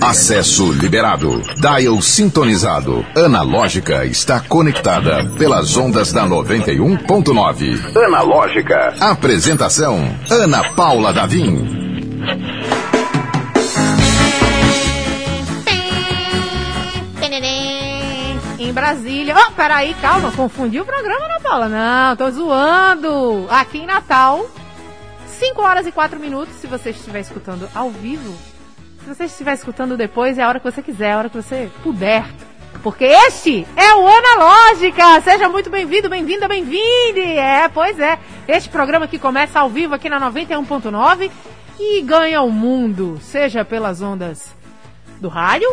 Acesso liberado. Dial sintonizado. Analógica está conectada pelas ondas da 91.9. Analógica. Apresentação: Ana Paula Davim. Em Brasília. Oh, peraí, calma, confundi o programa, Ana Paula. Não, tô zoando. Aqui em Natal, 5 horas e 4 minutos, se você estiver escutando ao vivo. Se você estiver escutando depois, é a hora que você quiser, é a hora que você puder. Porque este é o Analógica! Seja muito bem-vindo, bem-vinda, bem-vinde! É, pois é. Este programa que começa ao vivo aqui na 91.9 e ganha o mundo, seja pelas ondas do rádio,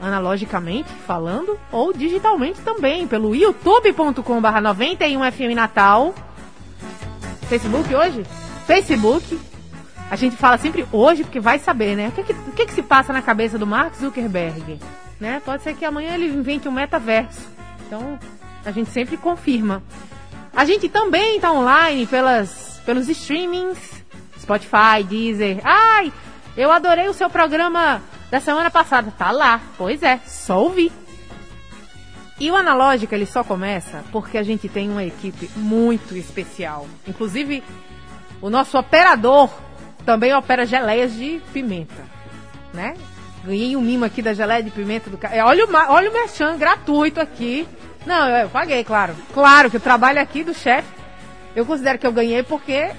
analogicamente falando, ou digitalmente também, pelo youtube.com.br 91FM Natal. Facebook hoje? Facebook, a gente fala sempre hoje porque vai saber, né? O que, que, o que, que se passa na cabeça do Mark Zuckerberg? Né? Pode ser que amanhã ele invente um metaverso. Então, a gente sempre confirma. A gente também está online pelas, pelos streamings, Spotify, Deezer. Ai, eu adorei o seu programa da semana passada. Tá lá. Pois é, só ouvir. E o Analógica ele só começa porque a gente tem uma equipe muito especial. Inclusive, o nosso operador também opera geleias de pimenta, né? Ganhei um mimo aqui da geleia de pimenta do cara. Olha o, olha o merchan gratuito aqui. Não, eu, eu paguei, claro. Claro que o trabalho aqui do chefe, eu considero que eu ganhei porque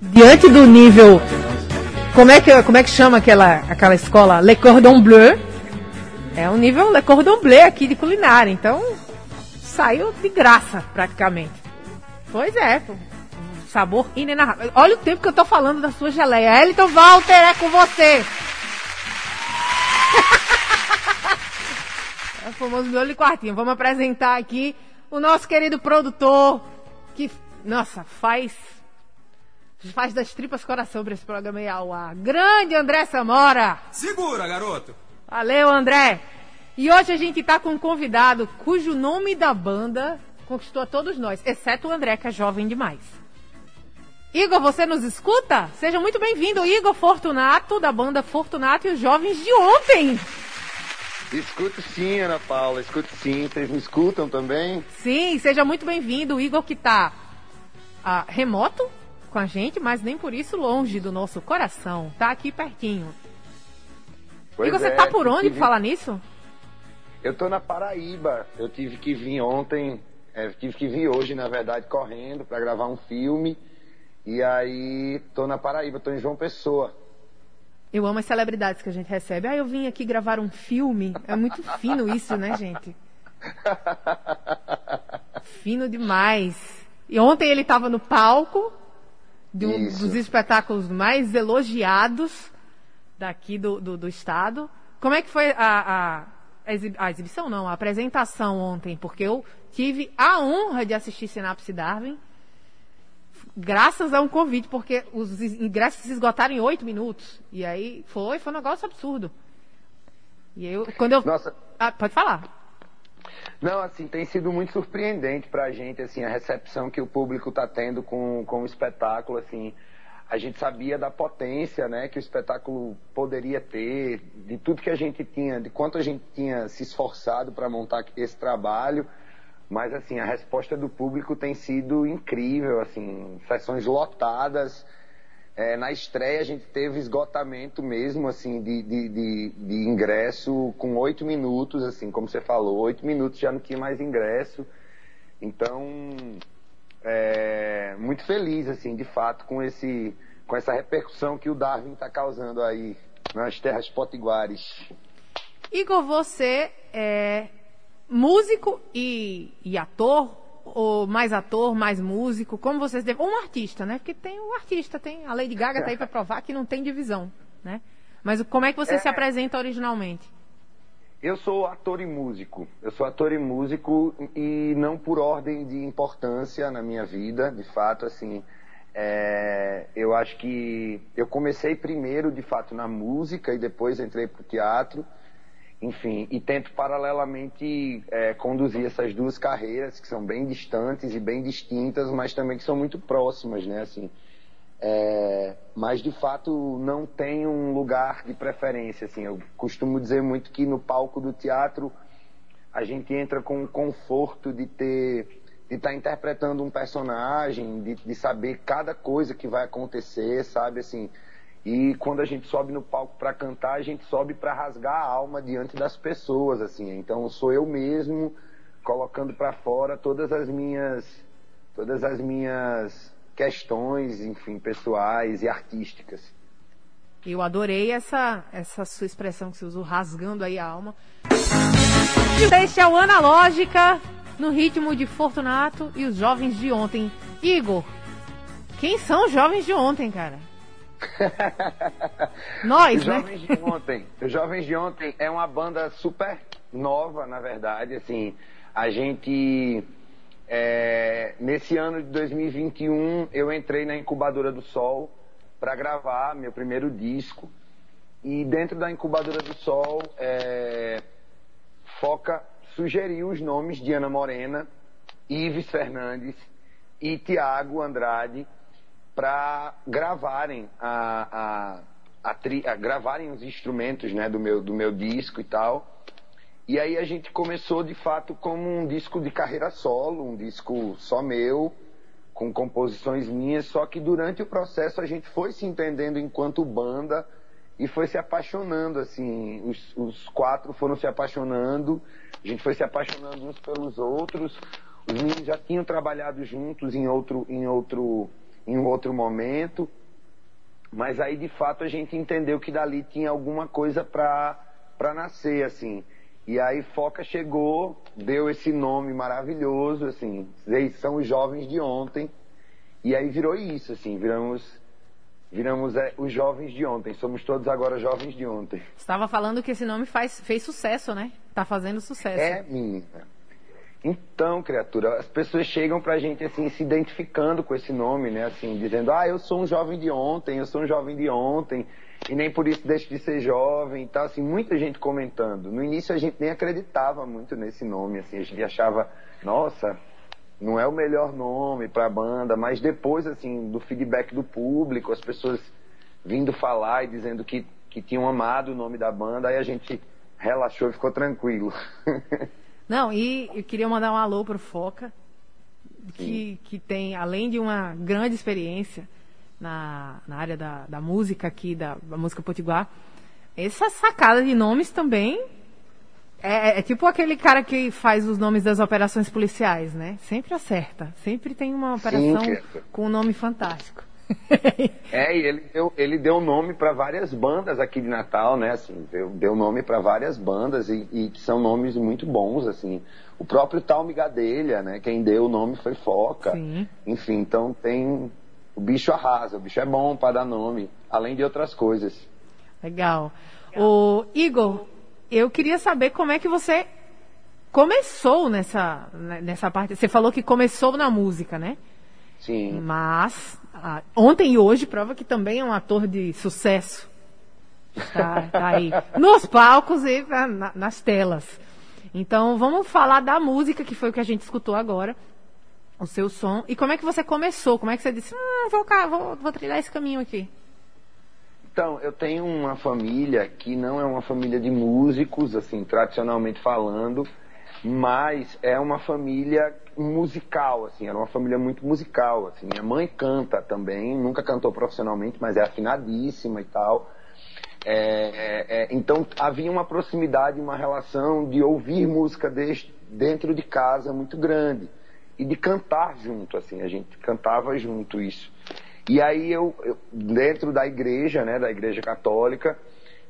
diante do nível como é que como é que chama aquela aquela escola Le Cordon Bleu? É um nível Le Cordon Bleu aqui de culinária, então saiu de graça praticamente. Pois é, sabor inenarrável. Olha o tempo que eu tô falando da sua geleia. Elton Walter, é com você. é o famoso miolo e quartinho. Vamos apresentar aqui o nosso querido produtor, que, nossa, faz faz das tripas coração para esse programa aí ao ar. Grande André Samora. Segura, garoto. Valeu, André. E hoje a gente tá com um convidado cujo nome da banda conquistou a todos nós, exceto o André, que é jovem demais. Igor, você nos escuta? Seja muito bem-vindo, Igor Fortunato, da banda Fortunato e os Jovens de Ontem. Escuto sim, Ana Paula, escuto sim. Vocês me escutam também? Sim, seja muito bem-vindo, Igor, que está ah, remoto com a gente, mas nem por isso longe do nosso coração. Tá aqui pertinho. Pois Igor, é, você tá por onde tive... falar nisso? Eu tô na Paraíba. Eu tive que vir ontem, é, tive que vir hoje, na verdade, correndo para gravar um filme. E aí, tô na Paraíba, tô em João Pessoa. Eu amo as celebridades que a gente recebe. Ah, eu vim aqui gravar um filme. É muito fino isso, né, gente? Fino demais. E ontem ele estava no palco de um Isso. dos espetáculos mais elogiados daqui do, do, do estado. Como é que foi a, a, a, exib- a exibição? Não, a apresentação ontem, porque eu tive a honra de assistir Sinapse Darwin graças a um convite, porque os ingressos se esgotaram em oito minutos. E aí foi, foi um negócio absurdo. E eu, quando eu. Nossa. Ah, pode falar. Não, assim, tem sido muito surpreendente pra gente, assim, a recepção que o público tá tendo com, com o espetáculo, assim. A gente sabia da potência, né, que o espetáculo poderia ter, de tudo que a gente tinha, de quanto a gente tinha se esforçado para montar esse trabalho. Mas, assim, a resposta do público tem sido incrível, assim, sessões lotadas. É, na estreia a gente teve esgotamento mesmo, assim, de, de, de, de ingresso com oito minutos, assim, como você falou, oito minutos já não tinha mais ingresso. Então, é, muito feliz, assim, de fato, com esse, com essa repercussão que o Darwin está causando aí nas terras potiguares. Igor, você é músico e, e ator? Ou mais ator, mais músico? Como vocês devem. Ou um artista, né? Porque tem o artista, tem. A Lady Gaga tá aí pra provar que não tem divisão, né? Mas o- como é que você É. se apresenta originalmente? Eu sou ator e músico. Eu sou ator e músico e não por ordem de importância na minha vida, de fato, assim. é, eu acho que eu comecei primeiro, de fato, na música e depois entrei pro teatro. Enfim, e tento paralelamente é, conduzir essas duas carreiras que são bem distantes e bem distintas, mas também que são muito próximas, né? Assim, É, mas de fato não tem um lugar de preferência. Assim, eu costumo dizer muito que no palco do teatro a gente entra com o conforto de ter de estar tá interpretando um personagem, de, de saber cada coisa que vai acontecer, sabe assim. E quando a gente sobe no palco para cantar, a gente sobe para rasgar a alma diante das pessoas, assim. Então sou eu mesmo colocando para fora todas as minhas todas as minhas questões, enfim, pessoais e artísticas. Eu adorei essa essa sua expressão que você usou, rasgando aí a alma. Este é o Analógica, no ritmo de Fortunato e os jovens de ontem. Igor, quem são os jovens de ontem, cara? Nós, os né? Jovens de Ontem. Jovens de Ontem é uma banda super nova, na verdade. Assim, a gente. É, nesse ano de 2021, eu entrei na Incubadora do Sol para gravar meu primeiro disco. E dentro da Incubadora do Sol, é, Foca sugeriu os nomes de Ana Morena, Ives Fernandes e Tiago Andrade para gravarem a, a, a, tri, a, gravarem os instrumentos né, do, meu, do meu disco e tal. E aí a gente começou de fato como um disco de carreira solo, um disco só meu, com composições minhas, só que durante o processo a gente foi se entendendo enquanto banda e foi se apaixonando, assim, os, os quatro foram se apaixonando, a gente foi se apaixonando uns pelos outros, os meninos já tinham trabalhado juntos em outro, em outro em um outro momento. Mas aí, de fato, a gente entendeu que dali tinha alguma coisa para nascer, assim. E aí Foca chegou, deu esse nome maravilhoso, assim, eles são os jovens de ontem. E aí virou isso, assim, viramos viramos é, os jovens de ontem. Somos todos agora jovens de ontem. Estava falando que esse nome faz, fez sucesso, né? Tá fazendo sucesso. É, menina. Então, criatura, as pessoas chegam pra gente assim, se identificando com esse nome, né? Assim, dizendo, ah, eu sou um jovem de ontem, eu sou um jovem de ontem, e nem por isso deixo de ser jovem e tal, assim, muita gente comentando. No início a gente nem acreditava muito nesse nome, assim, a gente achava, nossa, não é o melhor nome pra banda, mas depois, assim, do feedback do público, as pessoas vindo falar e dizendo que, que tinham amado o nome da banda, aí a gente relaxou e ficou tranquilo. Não, e eu queria mandar um alô pro Foca, que, que tem, além de uma grande experiência na, na área da, da música aqui, da, da música potiguar, essa sacada de nomes também é, é, tipo aquele cara que faz os nomes das operações policiais, né? Sempre acerta. Sempre tem uma operação Sim, com um nome fantástico. é, e ele deu, ele deu nome para várias bandas aqui de Natal, né? Assim, deu, deu nome para várias bandas e, e são nomes muito bons, assim. O próprio Tal Migadelha, né? Quem deu o nome foi Foca. Sim. Enfim, então tem. O bicho arrasa, o bicho é bom para dar nome, além de outras coisas. Legal. O Igor, eu queria saber como é que você começou nessa, nessa parte. Você falou que começou na música, né? Sim. Mas ah, ontem e hoje prova que também é um ator de sucesso. Tá, tá aí. Nos palcos e na, nas telas. Então vamos falar da música, que foi o que a gente escutou agora. O seu som. E como é que você começou? Como é que você disse, hum, vou, vou, vou trilhar esse caminho aqui? Então, eu tenho uma família que não é uma família de músicos, assim, tradicionalmente falando, mas é uma família musical, assim, era uma família muito musical, assim. Minha mãe canta também, nunca cantou profissionalmente, mas é afinadíssima e tal. É, é, é, então havia uma proximidade, uma relação de ouvir música dentro de casa muito grande e de cantar junto, assim, a gente cantava junto isso. E aí eu, eu dentro da igreja, né, da igreja católica,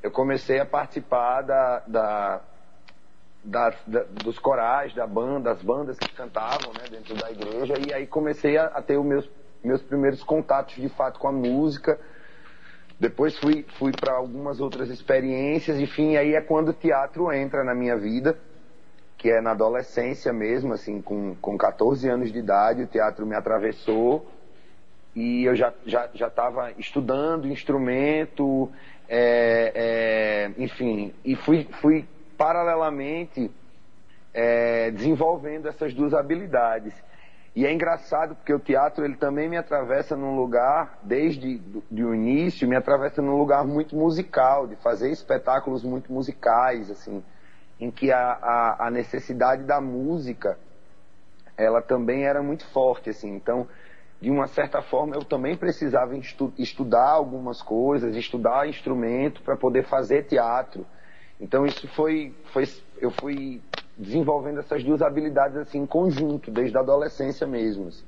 eu comecei a participar da, da da, da, dos corais, da banda, das bandas que cantavam né, dentro da igreja, e aí comecei a, a, ter os meus, meus primeiros contatos de fato com a música. Depois fui, fui para algumas outras experiências, enfim, aí é quando o teatro entra na minha vida, que é na adolescência mesmo, assim, com, com 14 anos de idade, o teatro me atravessou. E eu já já já estava estudando instrumento, é, é, enfim, e fui fui paralelamente é, desenvolvendo essas duas habilidades. E é engraçado porque o teatro ele também me atravessa num lugar, desde de o início, me atravessa num lugar muito musical, de fazer espetáculos muito musicais, assim, em que a, a, a necessidade da música, ela também era muito forte, assim. Então, de uma certa forma, eu também precisava estu estudar algumas coisas, estudar instrumento para poder fazer teatro. Então, isso foi, foi, eu fui desenvolvendo essas duas habilidades assim em conjunto, desde a adolescência mesmo. Assim.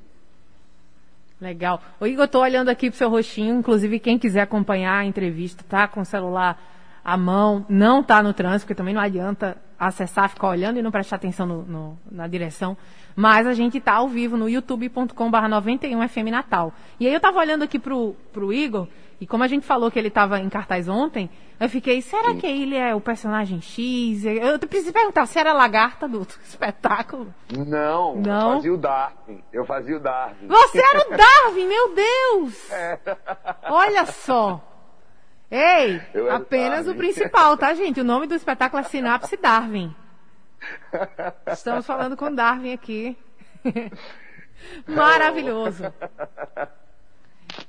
Legal. O Igor, estou olhando aqui pro seu rostinho, inclusive quem quiser acompanhar a entrevista, tá com o celular à mão, não tá no trânsito, porque também não adianta acessar, ficar olhando e não prestar atenção no, no, na direção. Mas a gente tá ao vivo no youtube.com.br 91FM Natal. E aí eu tava olhando aqui pro, pro Igor, e como a gente falou que ele estava em cartaz ontem, eu fiquei, será Sim. que ele é o personagem X? Eu preciso perguntar, você era a lagarta do, do espetáculo? Não, Não, eu fazia o Darwin. Eu fazia o Darwin. Você era o Darwin, meu Deus! É. Olha só. Ei, apenas o, principal, tá, gente? O nome do espetáculo é Sinapse Darwin. Estamos falando com Darwin aqui. Maravilhoso.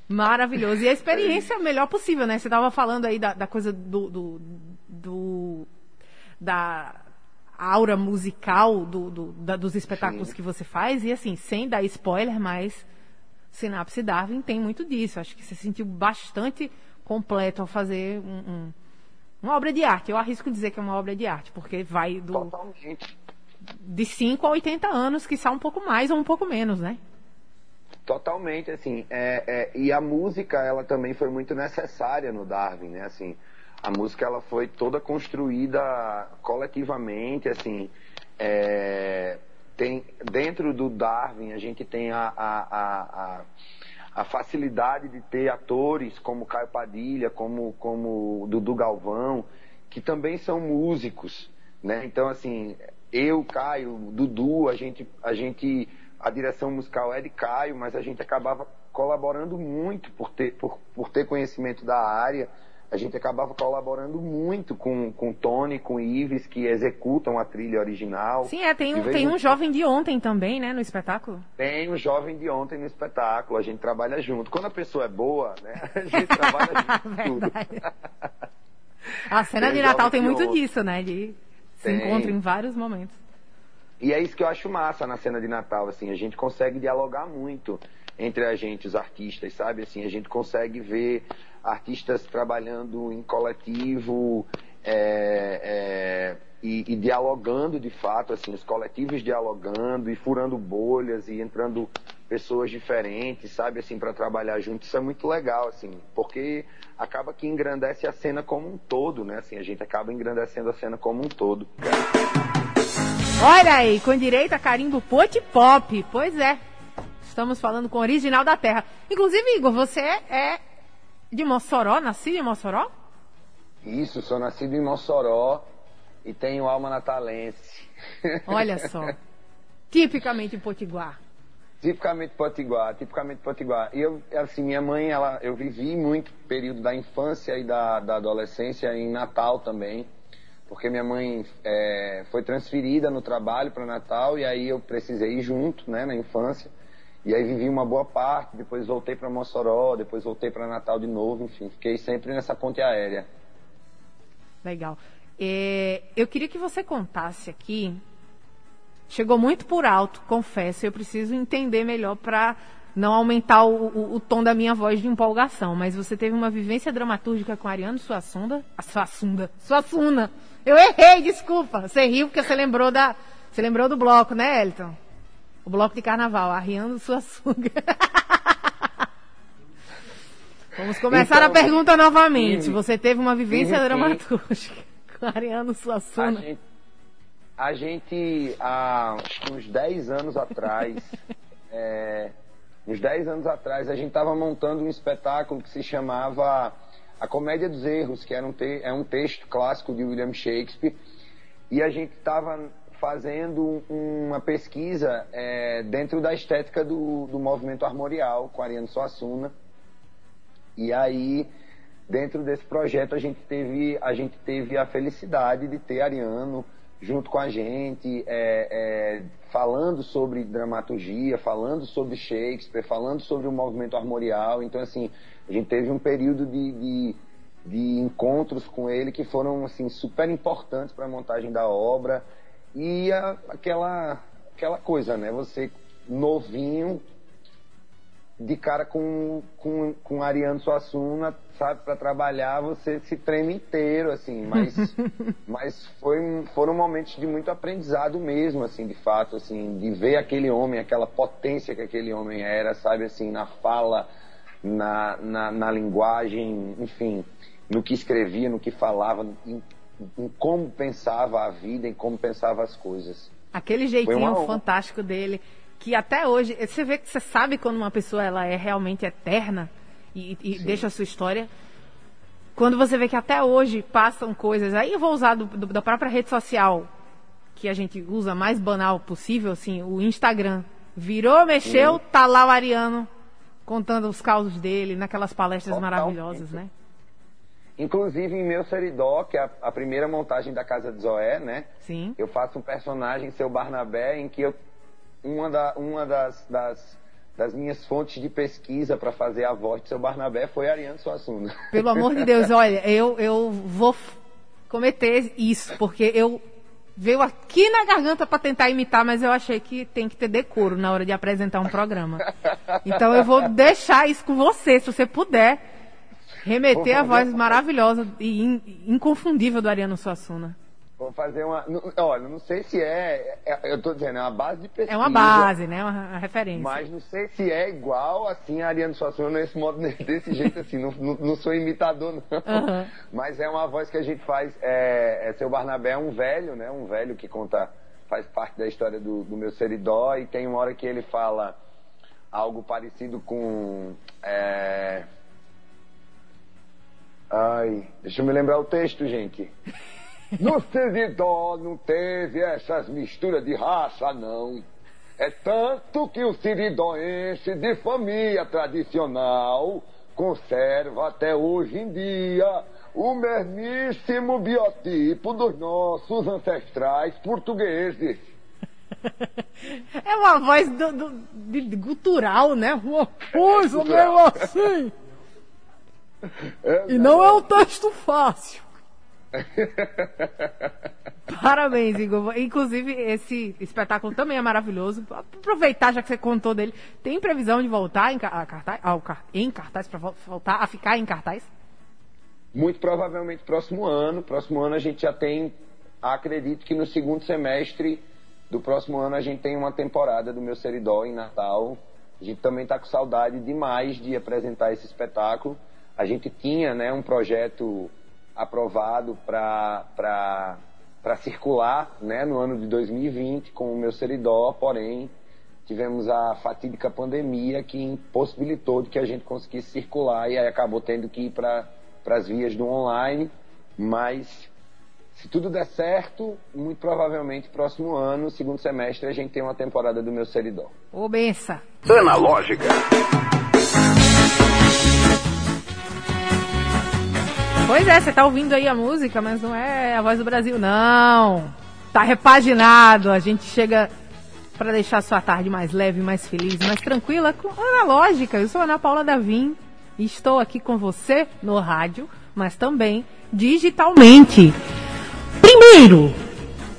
Maravilhoso. E a experiência é melhor possível, né? Você estava falando aí da, da coisa do, do, do, da aura musical do, do da, dos espetáculos Sim. que você faz. E assim, sem dar spoiler, mas Sinapse Darwin tem muito disso. Acho que você se sentiu bastante completo ao fazer um, um, uma obra de arte. Eu arrisco dizer que é uma obra de arte, porque vai do. Totalmente. De 5 a 80 anos, que são um pouco mais ou um pouco menos, né? Totalmente, assim, é, é, e a música, ela também foi muito necessária no Darwin, né, assim, a música, ela foi toda construída coletivamente, assim, é, tem, dentro do Darwin, a gente tem a, a, a, a, facilidade de ter atores como Caio Padilha, como, como Dudu Galvão, que também são músicos, né, então, assim, eu, Caio, Dudu, a gente, a gente a direção musical é de Caio, mas a gente acabava colaborando muito por ter, por, por ter conhecimento da área. A gente acabava colaborando muito com, com Tony, com Ives, que executam a trilha original. Sim, é, tem, um, tem um jovem de ontem também, né, no espetáculo? Tem um jovem de ontem no espetáculo, a gente trabalha junto. Quando a pessoa é boa, né, a gente trabalha junto tudo. a cena tem de Natal tem muito ontem. disso, né, de se encontra em vários momentos. E é isso que eu acho massa na cena de Natal, assim, a gente consegue dialogar muito entre a gente, os artistas, sabe? Assim, a gente consegue ver artistas trabalhando em coletivo é, é, e, e, dialogando de fato, assim, os coletivos dialogando e furando bolhas e entrando pessoas diferentes, sabe? Assim, para trabalhar junto, isso é muito legal, assim, porque acaba que engrandece a cena como um todo, né? Assim, a gente acaba engrandecendo a cena como um todo. Olha aí, com direito a carimbo pot pop. Pois é. Estamos falando com o original da terra. Inclusive, Igor, você é de Mossoró, nascido em Mossoró? Isso, sou nascido em Mossoró e tenho alma natalense. Olha só. Tipicamente potiguar. Tipicamente potiguar, tipicamente potiguar. E eu, assim, minha mãe, ela, eu vivi muito período da infância e da, da adolescência em Natal também porque minha mãe é, foi transferida no trabalho para Natal e aí eu precisei ir junto, né, na infância. E aí vivi uma boa parte, depois voltei para Mossoró, depois voltei para Natal de novo, enfim, fiquei sempre nessa ponte aérea. Legal. É, eu queria que você contasse aqui. Chegou muito por alto, confesso. Eu preciso entender melhor para não aumentar o, o, o, tom da minha voz de empolgação. Mas você teve uma vivência dramatúrgica com Ariano Suassunda? A Suassunda. Suassuna. Eu errei, desculpa. Você riu porque você lembrou da. Você lembrou do bloco, né, Elton? O bloco de carnaval, Arriando sua sunga. Vamos começar então, a pergunta novamente. Você teve uma vivência dramatúrgica com Ariano Suassuna? A gente, a gente há uns 10 anos atrás, é, uns 10 anos atrás, a gente estava montando um espetáculo que se chamava a Comédia dos Erros, que era um te é um texto clássico de William Shakespeare, e a gente estava fazendo uma pesquisa é, dentro da estética do, do movimento armorial com Ariano Suassuna. E aí, dentro desse projeto, a gente teve a, gente teve a felicidade de ter Ariano junto com a gente, é, é, falando sobre dramaturgia, falando sobre Shakespeare, falando sobre o movimento armorial. Então, assim, a gente teve um período de, de, de encontros com ele que foram assim, super importantes para a montagem da obra. E a, aquela, aquela coisa, né? Você novinho, de cara com, com, com Ariano Suassuna, sabe, para trabalhar, você se treme inteiro, assim, mas, mas foi, foram momentos de muito aprendizado mesmo, assim, de fato, assim, de ver aquele homem, aquela potência que aquele homem era, sabe, assim, na fala, na, na, na linguagem, enfim, no que escrevia, no que falava, em, em como pensava a vida, em como pensava as coisas. Aquele jeitinho fantástico dele que até hoje, você vê que você sabe quando uma pessoa ela é realmente eterna e, e deixa a sua história. Quando você vê que até hoje passam coisas, aí eu vou usar do, do, da própria rede social, que a gente usa mais banal possível, assim, o Instagram. Virou, mexeu, uhum. tá lá o Ariano contando os causos dele, naquelas palestras Totalmente. maravilhosas, né? Inclusive em meu Seridó, que é a, a, primeira montagem da Casa de Zoé, né? Sim. Eu faço um personagem, seu Barnabé, em que eu uma, da, uma das, das, das minhas fontes de pesquisa para fazer a voz de seu Barnabé foi Ariano Suassuna. Pelo amor de Deus, olha, eu, eu vou cometer isso, porque eu veio aqui na garganta para tentar imitar, mas eu achei que tem que ter decoro na hora de apresentar um programa. Então eu vou deixar isso com você, se você puder remeter a voz maravilhosa e inconfundível do Ariano Suassuna. Vou fazer uma. Olha, não sei se é, é. eu estou dizendo, é uma base de pesquisa. É uma base, né? Uma, uma referência. Mas não sei se é igual assim a Ariane Suassuna nesse modo, desse jeito assim. não, não, não, sou imitador, não. Uhum. Mas é uma voz que a gente faz. É, é, seu Barnabé é um velho, né? Um velho que conta. Faz parte da história do, do meu seridó. E tem uma hora que ele fala algo parecido com. É... Ai, deixa eu me lembrar o texto, gente. No Seridó não teve essas misturas de raça, não. É tanto que o siridoense de família tradicional conserva até hoje em dia o mesmíssimo biotipo dos nossos ancestrais portugueses. É uma voz do, do, de, gutural, né? Uma coisa é meio assim. É, e não é um texto fácil. Parabéns, Igor. Inclusive, esse espetáculo também é maravilhoso. Aproveitar, já que você contou dele. Tem previsão de voltar em, cartaz, em cartaz, para voltar a ficar em cartaz? Muito provavelmente próximo ano. Próximo ano a gente já tem, acredito que no segundo semestre do próximo ano a gente tem uma temporada do meu Seridó em Natal. A gente também está com saudade demais de apresentar esse espetáculo. A gente tinha né, um projeto aprovado para circular né, no ano de 2020 com o meu seridó, porém tivemos a fatídica pandemia que impossibilitou de que a gente conseguisse circular e aí acabou tendo que ir para as vias do online, mas se tudo der certo, muito provavelmente próximo ano, segundo semestre, a gente tem uma temporada do meu seridó. Ô, bença! Analógica. Pois é, você tá ouvindo aí a música, mas não é a voz do Brasil, não. Tá repaginado. A gente chega para deixar a sua tarde mais leve, mais feliz, mais tranquila, com analógica. Eu sou Ana Paula Davim e estou aqui com você no rádio, mas também digitalmente. Primeiro,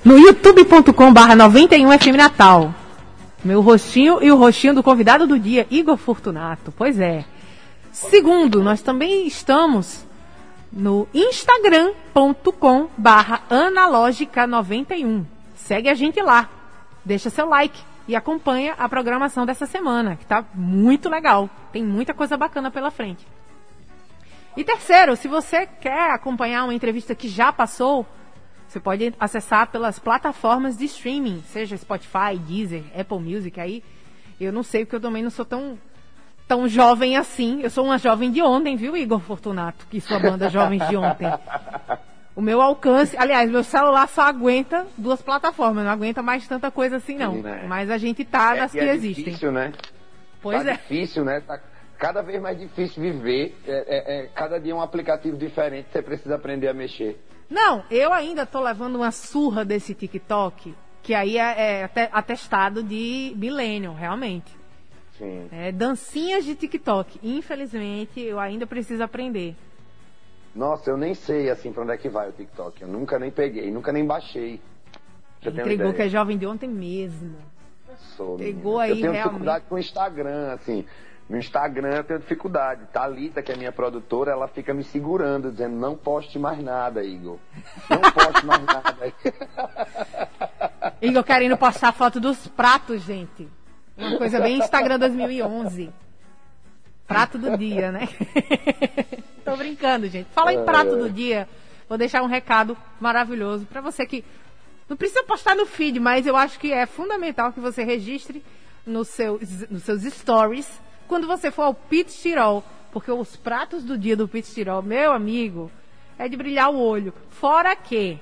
no youtube.com/barra 91 FM Natal. Meu rostinho e o rostinho do convidado do dia, Igor Fortunato. Pois é. Segundo, nós também estamos no instagram.com barra analógica91. Segue a gente lá, deixa seu like e acompanha a programação dessa semana, que está muito legal. Tem muita coisa bacana pela frente. E terceiro, se você quer acompanhar uma entrevista que já passou, você pode acessar pelas plataformas de streaming, seja Spotify, Deezer, Apple Music aí. Eu não sei porque eu também não sou tão tão jovem assim. Eu sou uma jovem de ontem, viu, Igor Fortunato? Que sua banda Jovens de Ontem. O meu alcance, aliás, meu celular só aguenta duas plataformas, não aguenta mais tanta coisa assim, não. Sim, né? Mas a gente tá é, nas que, é existem. Difícil, né? Pois tá é. difícil, né? Tá cada vez mais difícil viver. É, é, é, cada dia um aplicativo diferente, você precisa aprender a mexer. Não, eu ainda tô levando uma surra desse TikTok, que aí é, é atestado de milênio, realmente. Sim. É, dancinhas de TikTok. Infelizmente, eu ainda preciso aprender. Nossa, eu nem sei assim pra onde é que vai o TikTok. Eu nunca nem peguei, nunca nem baixei. Entregou que é jovem de ontem mesmo. Sou, Pegou aí Eu tenho realmente. dificuldade com o Instagram, assim. No Instagram eu tenho dificuldade. Thalita, que é minha produtora, ela fica me segurando, dizendo, não poste mais nada, Igor. Não poste mais nada. Igor querendo postar foto dos pratos, gente. Uma coisa bem Instagram 2011. Prato do dia, né? Tô brincando, gente. Fala em prato do dia. Vou deixar um recado maravilhoso para você que não precisa postar no feed, mas eu acho que é fundamental que você registre nos seus, nos seus stories quando você for ao Pit Tirol, porque os pratos do dia do Pit Tirol, meu amigo, é de brilhar o olho. Fora que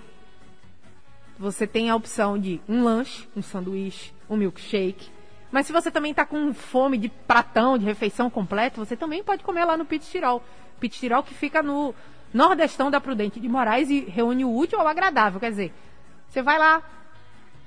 você tem a opção de um lanche, um sanduíche, um milkshake. Mas se você também está com fome de pratão, de refeição completa, você também pode comer lá no Pit Tirol. Pit Tirol que fica no nordestão da Prudente de Moraes e reúne o útil ao agradável. Quer dizer, você vai lá,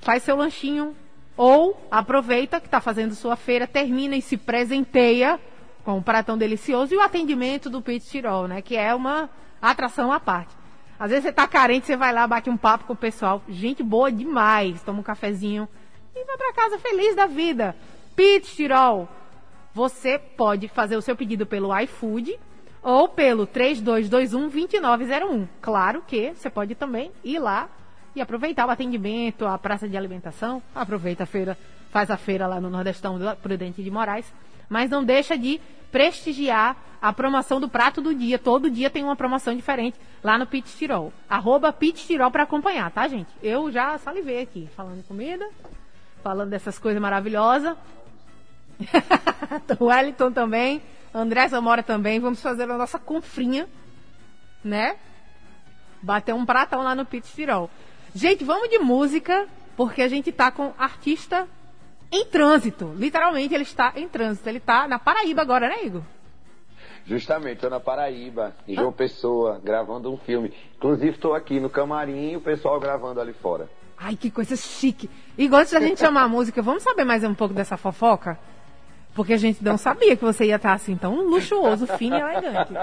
faz seu lanchinho, ou aproveita que está fazendo sua feira, termina e se presenteia com um pratão delicioso e o atendimento do Pit Tirol, né? Que é uma atração à parte. Às vezes você tá carente, você vai lá, bate um papo com o pessoal. Gente boa demais. Toma um cafezinho e vai para casa feliz da vida. Pit Tirol. Você pode fazer o seu pedido pelo iFood ou pelo 3221-2901. Claro que você pode também ir lá e aproveitar o atendimento, a praça de alimentação. Aproveita a feira, faz a feira lá no Nordestão Prudente de Moraes. Mas não deixa de prestigiar a promoção do prato do dia. Todo dia tem uma promoção diferente lá no Pit Tirol. Arroba Pit Tirol para acompanhar, tá, gente? Eu já salivei aqui, falando comida, falando dessas coisas maravilhosas. o Wellington também, André Zamora também. Vamos fazer a nossa confrinha, né? Bater um pratão lá no Pit Tirol. Gente, vamos de música, porque a gente tá com artista em trânsito. Literalmente, ele está em trânsito. Ele está na Paraíba agora, né, Igor? Justamente, estou na Paraíba, em João Pessoa, gravando um filme. Inclusive, estou aqui no camarim e o pessoal gravando ali fora. Ai, que coisa chique. Igor, antes da gente chamar a música, vamos saber mais um pouco dessa fofoca? Porque a gente não sabia que você ia estar assim tão luxuoso, fino e elegante.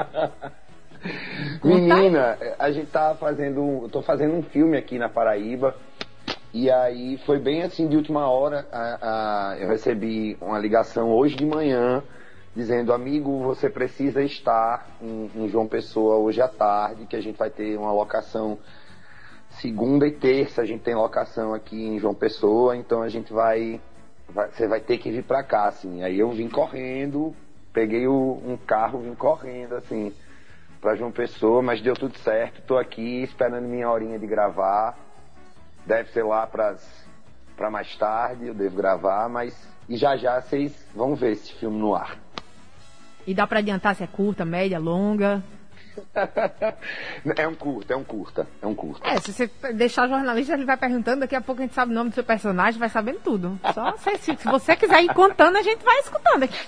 Menina, a gente tá fazendo, eu tô fazendo um filme aqui na Paraíba. E aí foi bem assim de última hora. A, a, eu recebi uma ligação hoje de manhã dizendo, amigo, você precisa estar em, em, João Pessoa hoje à tarde, que a gente vai ter uma locação segunda e terça, a gente tem locação aqui em João Pessoa, então a gente vai. você vai ter que vir pra cá, assim. Aí eu vim correndo, peguei o, um carro, vim correndo, assim para João Pessoa, mas deu tudo certo. Estou aqui esperando minha horinha de gravar. Deve ser lá para mais tarde, eu devo gravar, mas e já já vocês vão ver esse filme no ar. E dá para adiantar se é curta, média, longa? é um curta, é um curta, é um curta. É, se você deixar o jornalista, ele vai perguntando, daqui a pouco a gente sabe o nome do seu personagem, vai sabendo tudo. Só se, se você quiser ir contando, a gente vai escutando aqui.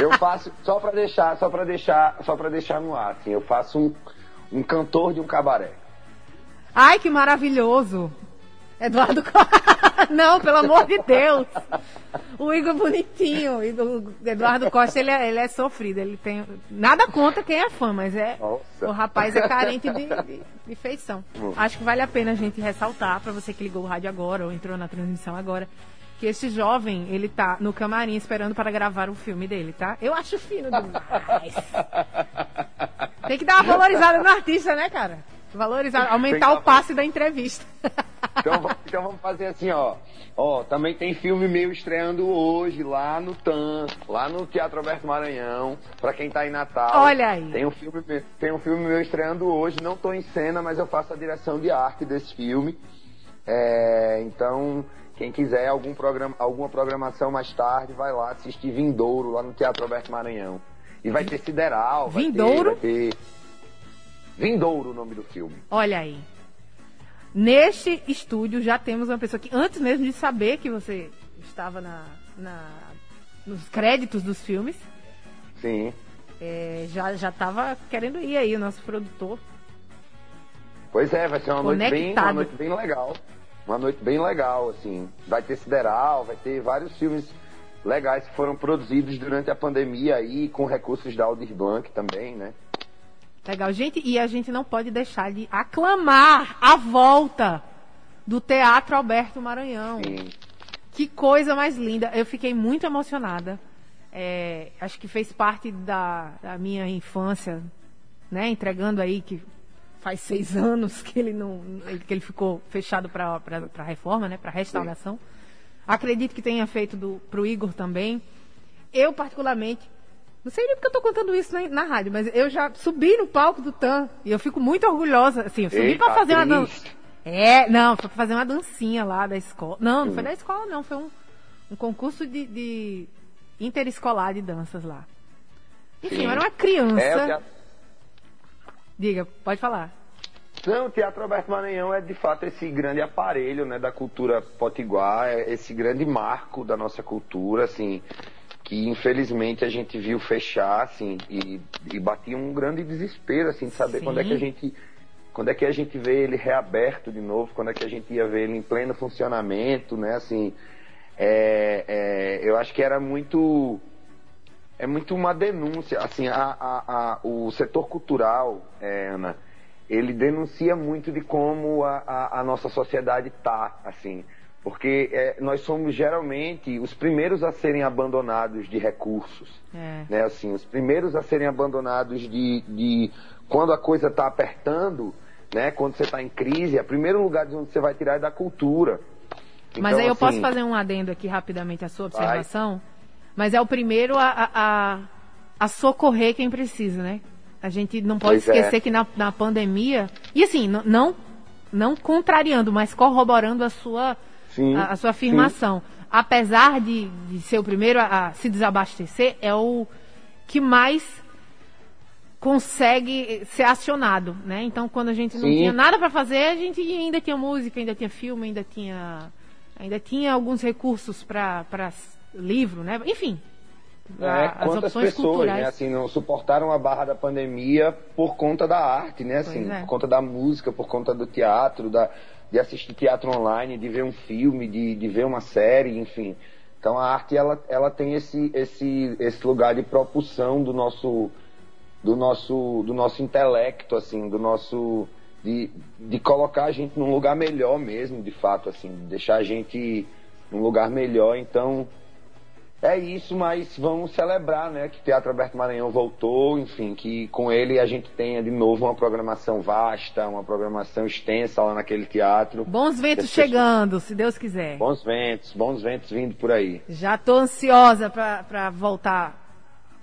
eu faço só para deixar, só para deixar, só para deixar no ar, assim, eu faço um, um cantor de um cabaré. Ai, que maravilhoso! Eduardo Costa. Não, pelo amor de Deus. O Igor bonitinho. O Igor, Eduardo Costa, ele é, ele é sofrido. Ele tem. Nada contra quem é fã, mas é. Nossa. O rapaz é carente de, de, de feição. Acho que vale a pena a gente ressaltar, para você que ligou o rádio agora ou entrou na transmissão agora, que esse jovem, ele tá no camarim esperando para gravar o filme dele, tá? Eu acho fino demais. Tem que dar uma valorizada no artista, né, cara? Valorizar, aumentar o passe da entrevista. Então, então, vamos fazer assim, ó. Ó, também tem filme meu estreando hoje lá no TAM, lá no Teatro Alberto Maranhão, pra quem tá em Natal. Olha aí. Tem um filme, tem um filme meu estreando hoje, não tô em cena, mas eu faço a direção de arte desse filme. É, então, quem quiser algum programa, alguma programação mais tarde, vai lá assistir Vindouro, lá no Teatro Alberto Maranhão. E vai ter Sideral, vai Vindouro? ter, vai ter... Vindouro o nome do filme. Olha aí. Neste estúdio já temos uma pessoa que, antes mesmo de saber que você estava na, na nos créditos dos filmes, Sim. é, já já estava querendo ir aí, o nosso produtor. Pois é, vai ser uma noite, bem, uma noite bem legal. Uma noite bem legal, assim. Vai ter Sideral, vai ter vários filmes legais que foram produzidos durante a pandemia aí, com recursos da Aldir Blanc também, né? Legal, gente, e a gente não pode deixar de aclamar a volta do Teatro Alberto Maranhão. Sim. Que coisa mais linda. Eu fiquei muito emocionada. É, acho que fez parte da, da, minha infância, né? Entregando aí que faz seis anos que ele não, que ele ficou fechado para a reforma, né? Para restauração. Sim. Acredito que tenha feito para o Igor também. Eu particularmente não sei nem porque eu tô contando isso na, na, rádio, mas eu já subi no palco do TAM e eu fico muito orgulhosa. Assim, eu subi para fazer uma dança. É, não, foi pra fazer uma dancinha lá da escola. Não, não foi da escola, não. Foi um, um concurso de, de interescolar de danças lá. Enfim, Sim. eu era uma criança. É, teatro... Diga, pode falar. Não, o Teatro Alberto Maranhão é de fato esse grande aparelho né, da cultura potiguar, é esse grande marco da nossa cultura, assim que infelizmente a gente viu fechar, assim, e, e batia um grande desespero, assim, de saber Sim. quando é que a gente quando é que a gente vê ele reaberto de novo, quando é que a gente ia ver ele em pleno funcionamento, né, assim, é, é, eu acho que era muito é muito uma denúncia, assim, a, a, a o setor cultural, é, Ana, ele denuncia muito de como a, nossa sociedade tá, assim, porque é, nós somos geralmente os primeiros a serem abandonados de recursos, é. né? Assim, os primeiros a serem abandonados de, de quando a coisa está apertando, né? Quando você está em crise, o primeiro lugar de onde você vai tirar é da cultura. Então, mas aí eu assim, posso fazer um adendo aqui rapidamente à sua observação, vai. mas é o primeiro a, a, a, socorrer quem precisa, né? A gente não pode pois é. esquecer é. que na, na pandemia e assim não não contrariando, mas corroborando a sua sim, a, a, sua afirmação. Sim. Apesar de, de ser o primeiro a, a se desabastecer, é o que mais consegue ser acionado, né? Então, quando a gente não Sim. tinha nada para fazer, a gente ainda tinha música, ainda tinha filme, ainda tinha, ainda tinha alguns recursos para livro, né? Enfim, é, as quantas pessoas, culturais. né, assim, não suportaram a barra da pandemia por conta da arte, né, assim, é. por conta da música, por conta do teatro, da, de assistir teatro online, de ver um filme, de, de ver uma série, enfim. Então a arte ela, ela tem esse, esse, esse lugar de propulsão do nosso do nosso do nosso intelecto assim, do nosso de, de colocar a gente num lugar melhor mesmo, de fato assim, deixar a gente num lugar melhor. Então é isso, mas vamos celebrar, né, que o Teatro Alberto Maranhão voltou, enfim, que com ele a gente tenha de novo uma programação vasta, uma programação extensa lá naquele teatro. Bons ventos chegando, se Deus quiser. Bons ventos, bons ventos vindo por aí. Já tô ansiosa para voltar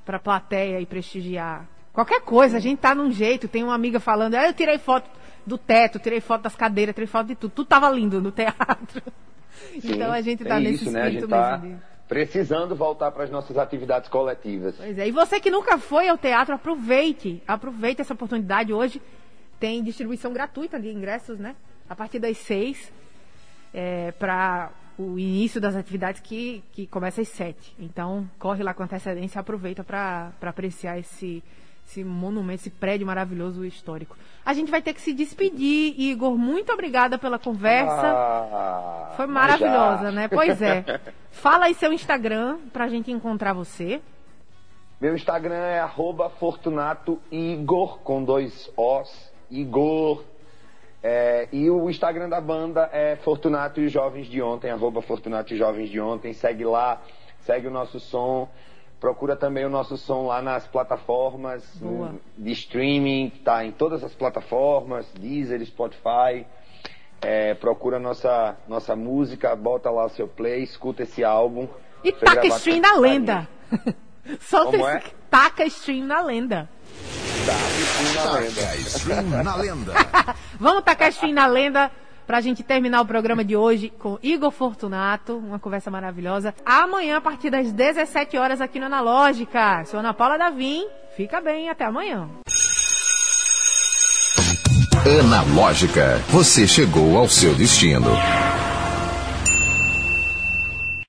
para a plateia e prestigiar. Qualquer coisa, a gente tá num jeito, tem uma amiga falando, ah, eu tirei foto do teto, tirei foto das cadeiras, tirei foto de tudo, tudo tava lindo no teatro. Sim, então a gente tá nesse isso, espírito né? gente tá... precisando voltar para as nossas atividades coletivas. Pois é, e você que nunca foi ao teatro, aproveite, aproveite essa oportunidade. Hoje tem distribuição gratuita de ingressos, né? A partir das seis, é, para o início das atividades que, que começa às sete. Então, corre lá com antecedência, aproveita para apreciar esse esse monumento, esse prédio maravilhoso histórico. A gente vai ter que se despedir, Igor. Muito obrigada pela conversa. Ah, Foi maravilhosa, né? Pois é. Fala aí seu Instagram pra gente encontrar você. Meu Instagram é @fortunato_igor com dois Os. Igor. É, e o Instagram da banda é Fortunato e Jovens de Ontem, arroba Fortunato e Jovens de Ontem. Segue lá, segue o nosso som. Procura também o nosso som lá nas plataformas Boa. de streaming, tá em todas as plataformas, Deezer, Spotify. É, procura nossa, nossa música, bota lá o seu play, escuta esse álbum. E taca stream na lenda. Solta esse, é? taca stream na lenda. Taca stream na lenda. Vamos tacar stream na lenda para a gente terminar o programa de hoje com Igor Fortunato, uma conversa maravilhosa. Amanhã, a partir das 17 horas, aqui no Analógica. Sou Ana Paula Davim. Fica bem, até amanhã. Analógica, você chegou ao seu destino.